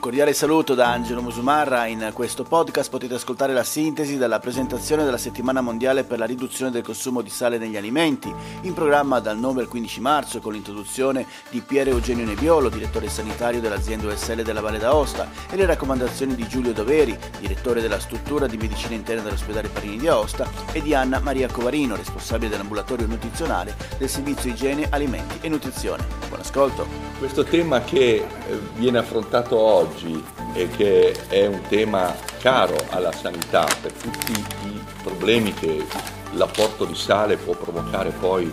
Un cordiale saluto da Angelo Musumarra. In questo podcast potete ascoltare la sintesi della presentazione della settimana mondiale per la riduzione del consumo di sale negli alimenti, in programma dal 9 al 15 marzo con l'introduzione di Piero Eugenio Nebbiolo, direttore sanitario dell'azienda USL della Valle d'Aosta, e le raccomandazioni di Giulio Doveri, direttore della struttura di medicina interna dell'ospedale Parini di Aosta, e di Anna Maria Covarino, responsabile dell'ambulatorio nutrizionale del servizio igiene, alimenti e nutrizione. Buon ascolto. Questo tema che eh, viene affrontato oggi oggi e che è un tema caro alla sanità per tutti i problemi che l'apporto di sale può provocare poi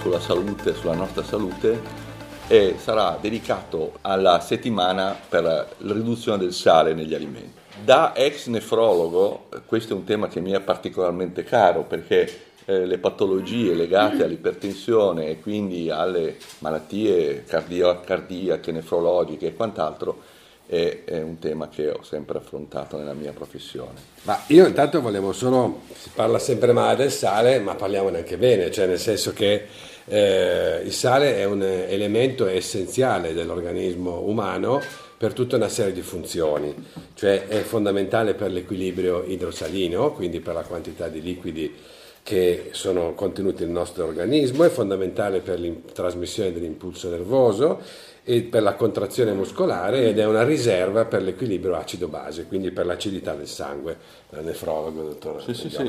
sulla salute, sulla nostra salute, e sarà dedicato alla settimana per la riduzione del sale negli alimenti. Da ex nefrologo, questo è un tema che mi è particolarmente caro perché eh, le patologie legate all'ipertensione e quindi alle malattie cardio- cardiache, nefrologiche e quant'altro è, è, un tema che ho sempre affrontato nella mia professione. Ma io intanto volevo solo, si parla sempre male del sale, ma parliamone anche bene, cioè nel senso che eh, il sale è un elemento essenziale dell'organismo umano per tutta una serie di funzioni, cioè è fondamentale per l'equilibrio idrosalino, quindi per la quantità di liquidi che sono contenuti nel nostro organismo, è fondamentale per la trasmissione dell'impulso nervoso e per la contrazione muscolare ed è una riserva per l'equilibrio acido-base, quindi per l'acidità del sangue, da nefrologo, dottore. Sì, sì, sì.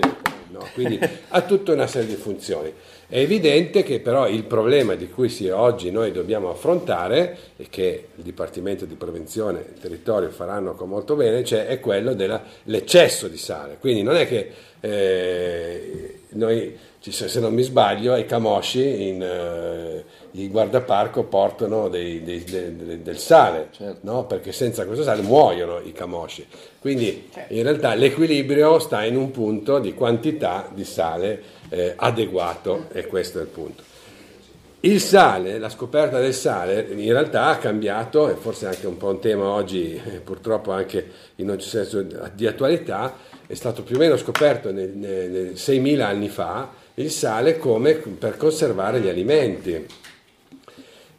No, quindi ha tutta una serie di funzioni. È evidente che però il problema di cui oggi noi dobbiamo affrontare e che il Dipartimento di Prevenzione e Territorio faranno con molto bene, cioè è quello dell'eccesso di sale. Quindi non è che eh, noi, se non mi sbaglio, ai camosci in... Eh, i guardaparco portano dei, dei, dei, del sale, certo. no? perché senza questo sale muoiono i camosci. Quindi certo. in realtà l'equilibrio sta in un punto di quantità di sale eh, adeguato e questo è il punto. Il sale, la scoperta del sale in realtà ha cambiato, e forse anche un po' un tema oggi eh, purtroppo anche in un senso di attualità, è stato più o meno scoperto nel, nel, nel 6.000 anni fa il sale come per conservare gli alimenti.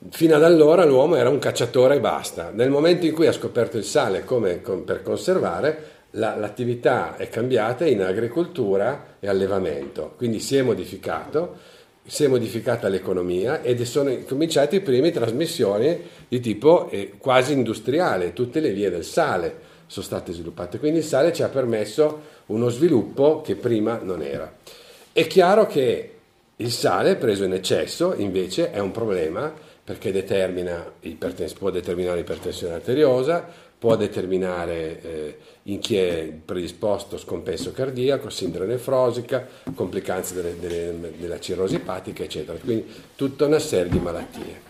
Fino ad allora l'uomo era un cacciatore e basta. Nel momento in cui ha scoperto il sale come, per conservare, la, l'attività è cambiata in agricoltura e allevamento, quindi si è modificato, si è modificata l'economia ed sono cominciate le prime trasmissioni di tipo eh, quasi industriale, tutte le vie del sale sono state sviluppate, quindi il sale ci ha permesso uno sviluppo che prima non era. È chiaro che il sale preso in eccesso invece è un problema perché può determinare ipertensione arteriosa, può determinare eh, in chi è predisposto scompenso cardiaco, sindrome nefrosica, complicanze delle, delle, della cirrosi epatica, eccetera. Quindi tutta una serie di malattie.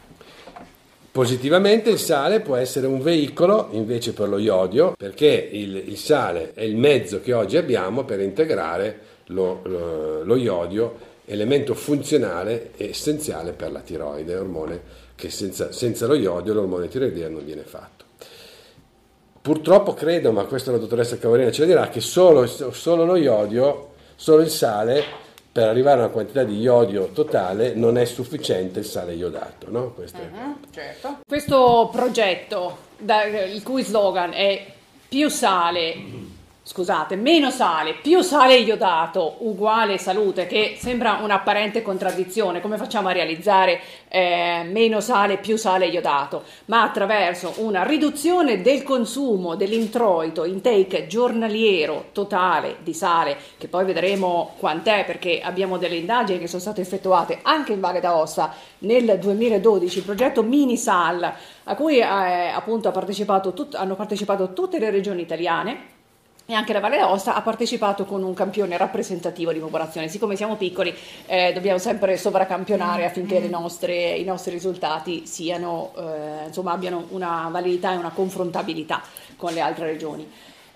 Positivamente il sale può essere un veicolo invece per lo iodio, perché il, il sale è il mezzo che oggi abbiamo per integrare lo, lo, lo iodio, elemento funzionale e essenziale per la tiroide, ormone che senza, senza lo iodio l'ormone tiroidea non viene fatto. Purtroppo credo, ma questo la dottoressa Cavorina ce lo dirà, che solo, solo lo iodio, solo il sale, per arrivare a una quantità di iodio totale non è sufficiente il sale iodato. No? Questo, uh-huh, certo. Questo progetto, da, il cui slogan è più sale scusate, meno sale più sale iodato uguale salute, che sembra un'apparente contraddizione, come facciamo a realizzare eh, meno sale più sale iodato? Ma attraverso una riduzione del consumo, dell'introito, intake giornaliero totale di sale, che poi vedremo quant'è perché abbiamo delle indagini che sono state effettuate anche in Valle d'Aosta nel 2012, il progetto Mini Sal, a cui eh, appunto ha partecipato tut- hanno partecipato tutte le regioni italiane e anche la Valle d'Aosta ha partecipato con un campione rappresentativo di popolazione. Siccome siamo piccoli, eh, dobbiamo sempre sovracampionare affinché nostre, i nostri risultati siano, eh, insomma, abbiano una validità e una confrontabilità con le altre regioni.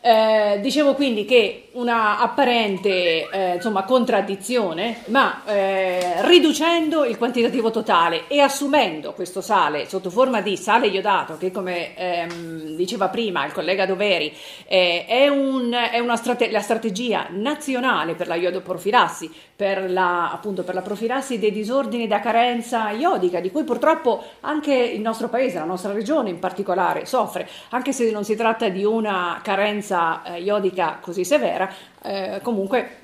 Eh, dicevo quindi che una apparente eh, insomma, contraddizione, ma eh, riducendo il quantitativo totale e assumendo questo sale sotto forma di sale iodato, che come ehm, diceva prima il collega Doveri, eh, è, un, è strate- la strategia nazionale per la iodoprofilassi, per la, appunto, per la profilassi dei disordini da carenza iodica, di cui purtroppo anche il nostro paese, la nostra regione in particolare, soffre, anche se non si tratta di una carenza carenza eh, iodica così severa, eh, comunque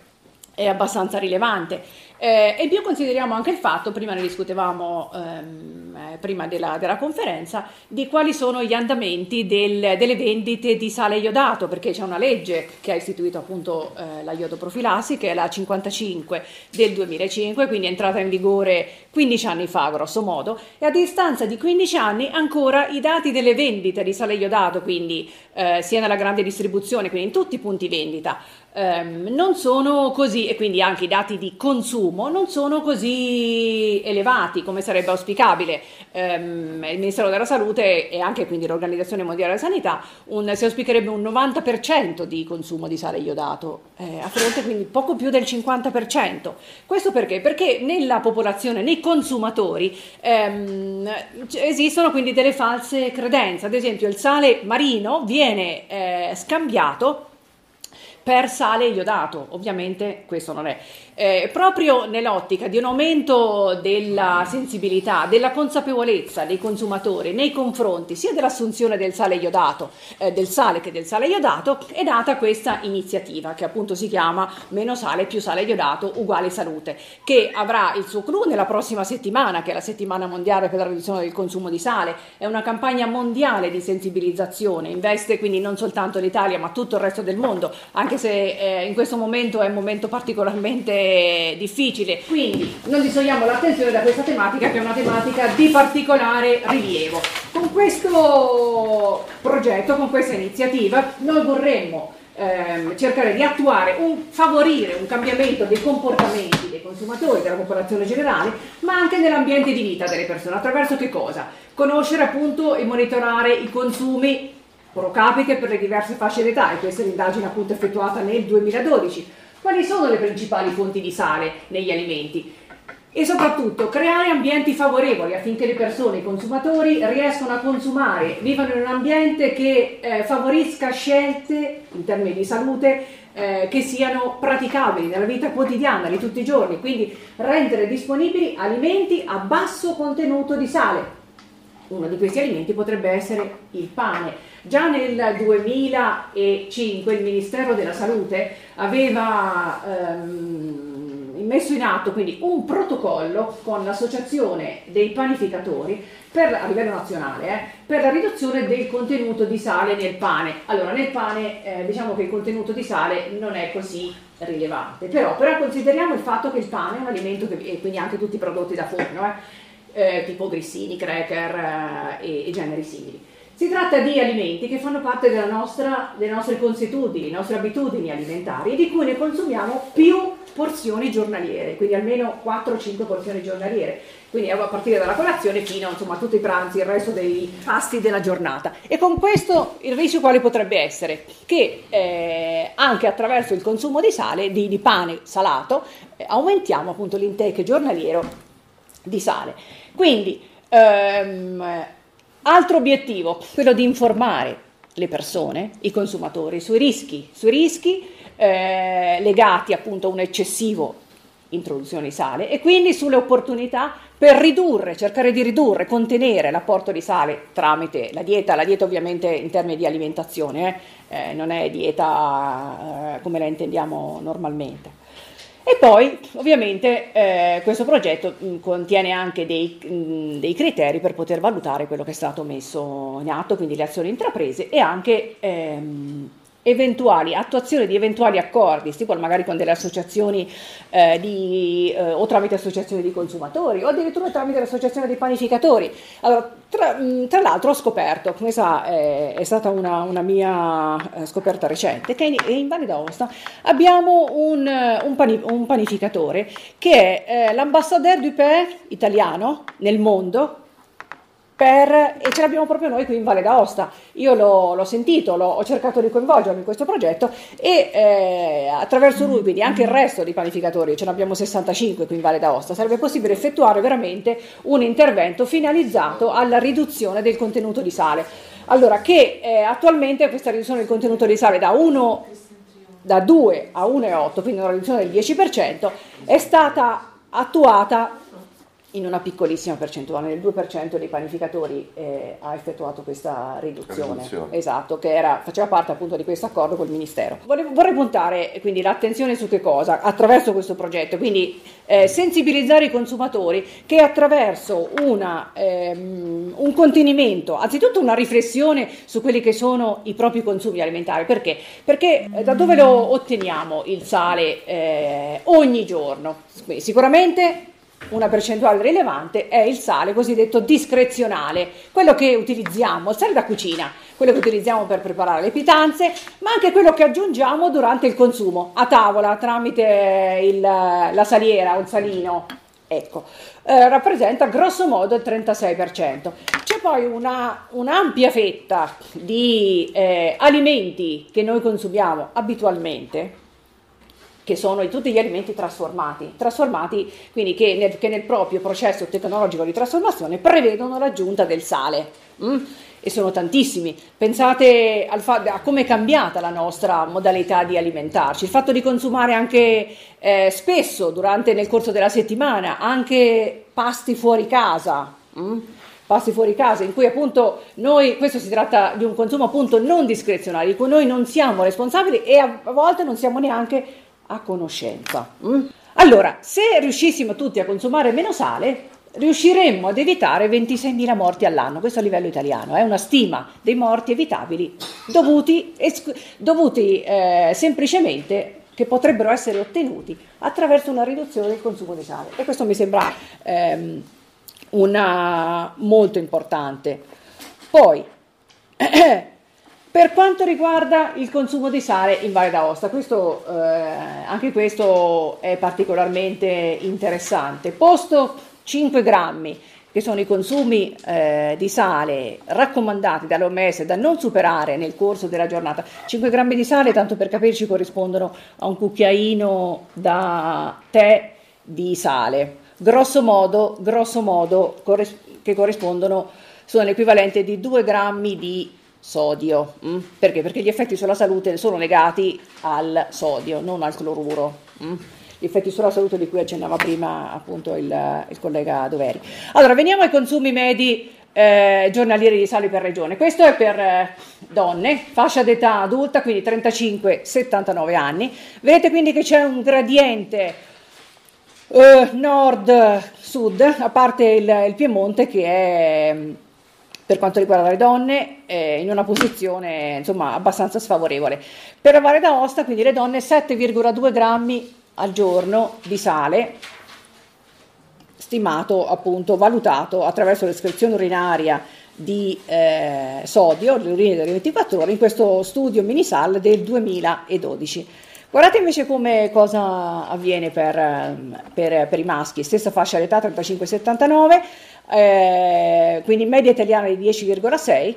è abbastanza rilevante. Eh, e più consideriamo anche il fatto, prima ne discutevamo ehm, eh, prima della, della, conferenza, di quali sono gli andamenti del, delle vendite di sale iodato, perché c'è una legge che ha istituito appunto eh, la iodoprofilassi, che è la 55 del 2005, quindi è entrata in vigore 15 anni fa, grosso modo, e a distanza di 15 anni ancora i dati delle vendite di sale iodato, quindi eh, sia nella grande distribuzione, quindi in tutti i punti vendita, ehm, non sono così, e quindi anche i dati di consumo non sono così elevati come sarebbe auspicabile. Ehm, il Ministero della Salute e anche quindi l'Organizzazione Mondiale della Sanità un, si auspicherebbe un 90% di consumo di sale iodato, eh, a fronte quindi poco più del 50%. Questo perché? Perché nella popolazione, nei consumatori, ehm, esistono quindi delle false credenze. Ad esempio il sale marino viene eh, scambiato per sale iodato, ovviamente questo non è. Eh, proprio nell'ottica di un aumento della sensibilità, della consapevolezza dei consumatori nei confronti sia dell'assunzione del sale iodato, eh, del sale che del sale iodato, è data questa iniziativa che appunto si chiama Meno sale più sale iodato uguale salute, che avrà il suo clou nella prossima settimana, che è la settimana mondiale per la riduzione del consumo di sale. È una campagna mondiale di sensibilizzazione, investe quindi non soltanto l'Italia ma tutto il resto del mondo, anche se eh, in questo momento è un momento particolarmente difficile. Quindi non distogliamo l'attenzione da questa tematica che è una tematica di particolare rilievo. Con questo progetto, con questa iniziativa, noi vorremmo ehm, cercare di attuare, un, favorire un cambiamento dei comportamenti dei consumatori, della popolazione generale, ma anche nell'ambiente di vita delle persone. Attraverso che cosa? Conoscere appunto e monitorare i consumi pro capite per le diverse fasce d'età e questa è l'indagine appunto effettuata nel 2012 quali sono le principali fonti di sale negli alimenti? E soprattutto creare ambienti favorevoli affinché le persone, i consumatori riescano a consumare, vivano in un ambiente che eh, favorisca scelte in termini di salute eh, che siano praticabili nella vita quotidiana di tutti i giorni, quindi rendere disponibili alimenti a basso contenuto di sale. Uno di questi alimenti potrebbe essere il pane Già nel 2005 il Ministero della Salute aveva ehm, messo in atto quindi un protocollo con l'associazione dei panificatori per, a livello nazionale eh, per la riduzione del contenuto di sale nel pane. Allora nel pane eh, diciamo che il contenuto di sale non è così rilevante, però, però, consideriamo il fatto che il pane è un alimento che, e quindi anche tutti i prodotti da forno, eh, eh tipo grissini, cracker eh, e, e generi simili si tratta di alimenti che fanno parte nostra, delle nostre consuetudini, delle nostre abitudini alimentari, di cui ne consumiamo più porzioni giornaliere, quindi almeno 4-5 porzioni giornaliere, quindi a partire dalla colazione fino insomma, a tutti i pranzi, il resto dei pasti della giornata. E con questo il rischio quale potrebbe essere? Che eh, anche attraverso il consumo di sale, di, di pane salato, eh, aumentiamo appunto l'intake giornaliero di sale. Quindi ehm, Altro obiettivo, quello di informare le persone, i consumatori, sui rischi, sui rischi eh, legati appunto a un eccessivo introduzione di sale e quindi sulle opportunità per ridurre, cercare di ridurre, contenere l'apporto di sale tramite la dieta, la dieta ovviamente in termini di alimentazione, eh? Eh, non è dieta eh, come la intendiamo normalmente. E poi ovviamente eh, questo progetto mh, contiene anche dei, mh, dei, criteri per poter valutare quello che è stato messo in atto, quindi le azioni intraprese e anche ehm, eventuali attuazione di eventuali accordi, tipo magari con delle associazioni eh, di, eh, o tramite associazioni di consumatori o addirittura tramite l'associazione dei panificatori. Allora, tra, tra l'altro ho scoperto, questa è, è stata una, una mia eh, scoperta recente, che in, in Valle d'Aosta abbiamo un, un, pani, un panificatore che è eh, l'ambassadeur du pain italiano nel mondo per, e ce l'abbiamo proprio noi qui in Valle d'Aosta. Io l'ho, l'ho sentito, l'ho, ho cercato di coinvolgermi in questo progetto e eh, attraverso lui, quindi anche il resto dei panificatori, ce ne abbiamo 65 qui in Valle d'Aosta, sarebbe possibile effettuare veramente un intervento finalizzato alla riduzione del contenuto di sale. Allora, che eh, attualmente questa riduzione del contenuto di sale da 1 da 2 a 1,8, quindi una riduzione del 10%, è stata attuata in una piccolissima percentuale, nel 2% dei panificatori eh, ha effettuato questa riduzione, riduzione. Esatto, che era, faceva parte appunto di questo accordo col Ministero. Volevo, vorrei puntare quindi l'attenzione su che cosa? Attraverso questo progetto, quindi eh, sensibilizzare i consumatori che attraverso una, ehm, un contenimento, anzitutto una riflessione su quelli che sono i propri consumi alimentari, perché? Perché eh, da dove lo otteniamo il sale eh, ogni giorno? Quindi, sicuramente una percentuale rilevante è il sale cosiddetto discrezionale, quello che utilizziamo, il sale da cucina, quello che utilizziamo per preparare le pietanze, ma anche quello che aggiungiamo durante il consumo, a tavola tramite il, la saliera o il salino. Ecco, eh, rappresenta grosso modo il 36%. C'è poi una, un'ampia fetta di eh, alimenti che noi consumiamo abitualmente, che sono tutti gli alimenti trasformati, trasformati quindi che nel, che nel proprio processo tecnologico di trasformazione prevedono l'aggiunta del sale. Mm? E sono tantissimi. Pensate fa- a come è cambiata la nostra modalità di alimentarci, il fatto di consumare anche eh, spesso durante nel corso della settimana anche pasti fuori casa. Mm? pasti fuori casa, in cui appunto noi, questo si tratta di un consumo appunto non discrezionale, di cui noi non siamo responsabili e a volte non siamo neanche a conoscenza. Mm? Allora, se riuscissimo tutti a consumare meno sale, riusciremmo ad evitare 26.000 morti all'anno, questo a livello italiano, è una stima dei morti evitabili dovuti, es- dovuti eh, semplicemente che potrebbero essere ottenuti attraverso una riduzione del consumo di sale e questo mi sembra ehm, una, molto importante. Poi, Per quanto riguarda il consumo di sale in Valle d'Aosta, questo, eh, anche questo è particolarmente interessante. Posto 5 grammi, che sono i consumi eh, di sale raccomandati dall'OMS da non superare nel corso della giornata. 5 grammi di sale, tanto per capirci, corrispondono a un cucchiaino da tè di sale. Grosso modo, grosso modo corris- che corrispondono, sono l'equivalente di 2 grammi di sodio. Mm? Perché? Perché gli effetti sulla salute sono legati al sodio, non al cloruro. Mm? Gli effetti sulla salute di cui accennava prima appunto il, il collega Doveri. Allora, veniamo ai consumi medi eh, giornalieri di sale per regione. Questo è per eh, donne, fascia d'età adulta, quindi 35-79 anni. Vedete quindi che c'è un gradiente eh, nord-sud, a parte il, il Piemonte che è per quanto riguarda le donne eh, in una posizione insomma abbastanza sfavorevole. Per la Valle d'Aosta, quindi le donne 7,2 grammi al giorno di sale, stimato appunto, valutato attraverso l'escrezione urinaria di eh, sodio, l'urina delle 24 ore, in questo studio minisal del 2012. Guardate invece come cosa avviene per, per, per i maschi, stessa fascia d'età 35-79, eh, quindi media italiana di 10,6,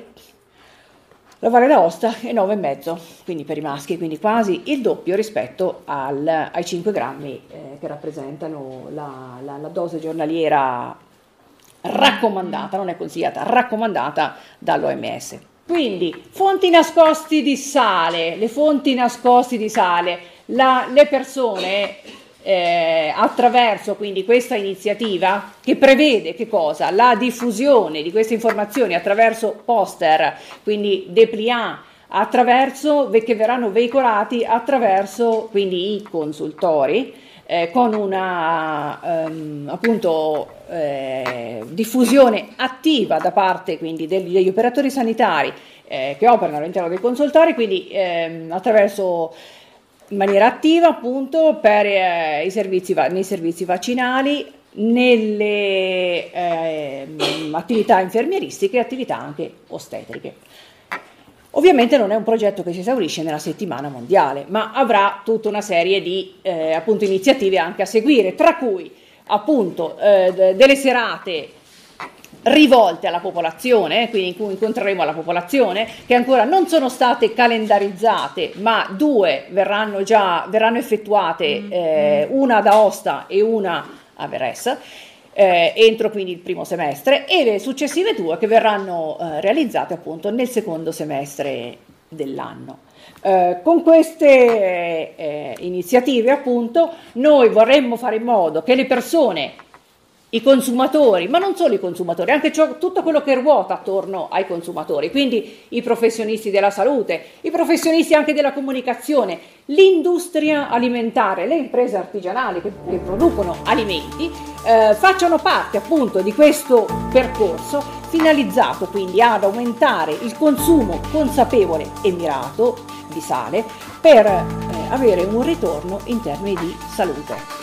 la Valle d'Aosta è 9,5, quindi per i maschi, quindi quasi il doppio rispetto al, ai 5 grammi eh, che rappresentano la, la, la dose giornaliera raccomandata, non è consigliata, raccomandata dall'OMS. Quindi, fonti nascosti di sale, le fonti nascosti di sale, la, le persone eh, attraverso quindi questa iniziativa che prevede che cosa? La diffusione di queste informazioni attraverso poster, quindi dépliant attraverso che verranno veicolati attraverso quindi i consultori eh, con una ehm, appunto eh, diffusione attiva da parte quindi degli, degli operatori sanitari eh, che operano all'interno dei consultori, quindi ehm, attraverso in maniera attiva appunto per eh, i servizi, nei servizi vaccinali, nelle eh, attività infermieristiche e attività anche ostetriche. Ovviamente non è un progetto che si esaurisce nella settimana mondiale, ma avrà tutta una serie di eh, appunto, iniziative anche a seguire, tra cui appunto eh, delle serate rivolte alla popolazione, quindi in cui incontreremo la popolazione, che ancora non sono state calendarizzate, ma due verranno già verranno effettuate, mm, eh, mm. una ad Aosta e una a Veressa eh, entro quindi il primo semestre e le successive due che verranno eh, realizzate appunto nel secondo semestre dell'anno. Eh, con queste eh, iniziative appunto noi vorremmo fare in modo che le persone i consumatori, ma non solo i consumatori, anche ciò, tutto quello che ruota attorno ai consumatori, quindi i professionisti della salute, i professionisti anche della comunicazione, l'industria alimentare, le imprese artigianali che, che producono alimenti, eh, facciano parte appunto di questo percorso finalizzato quindi ad aumentare il consumo consapevole e mirato di sale per eh, avere un ritorno in termini di salute.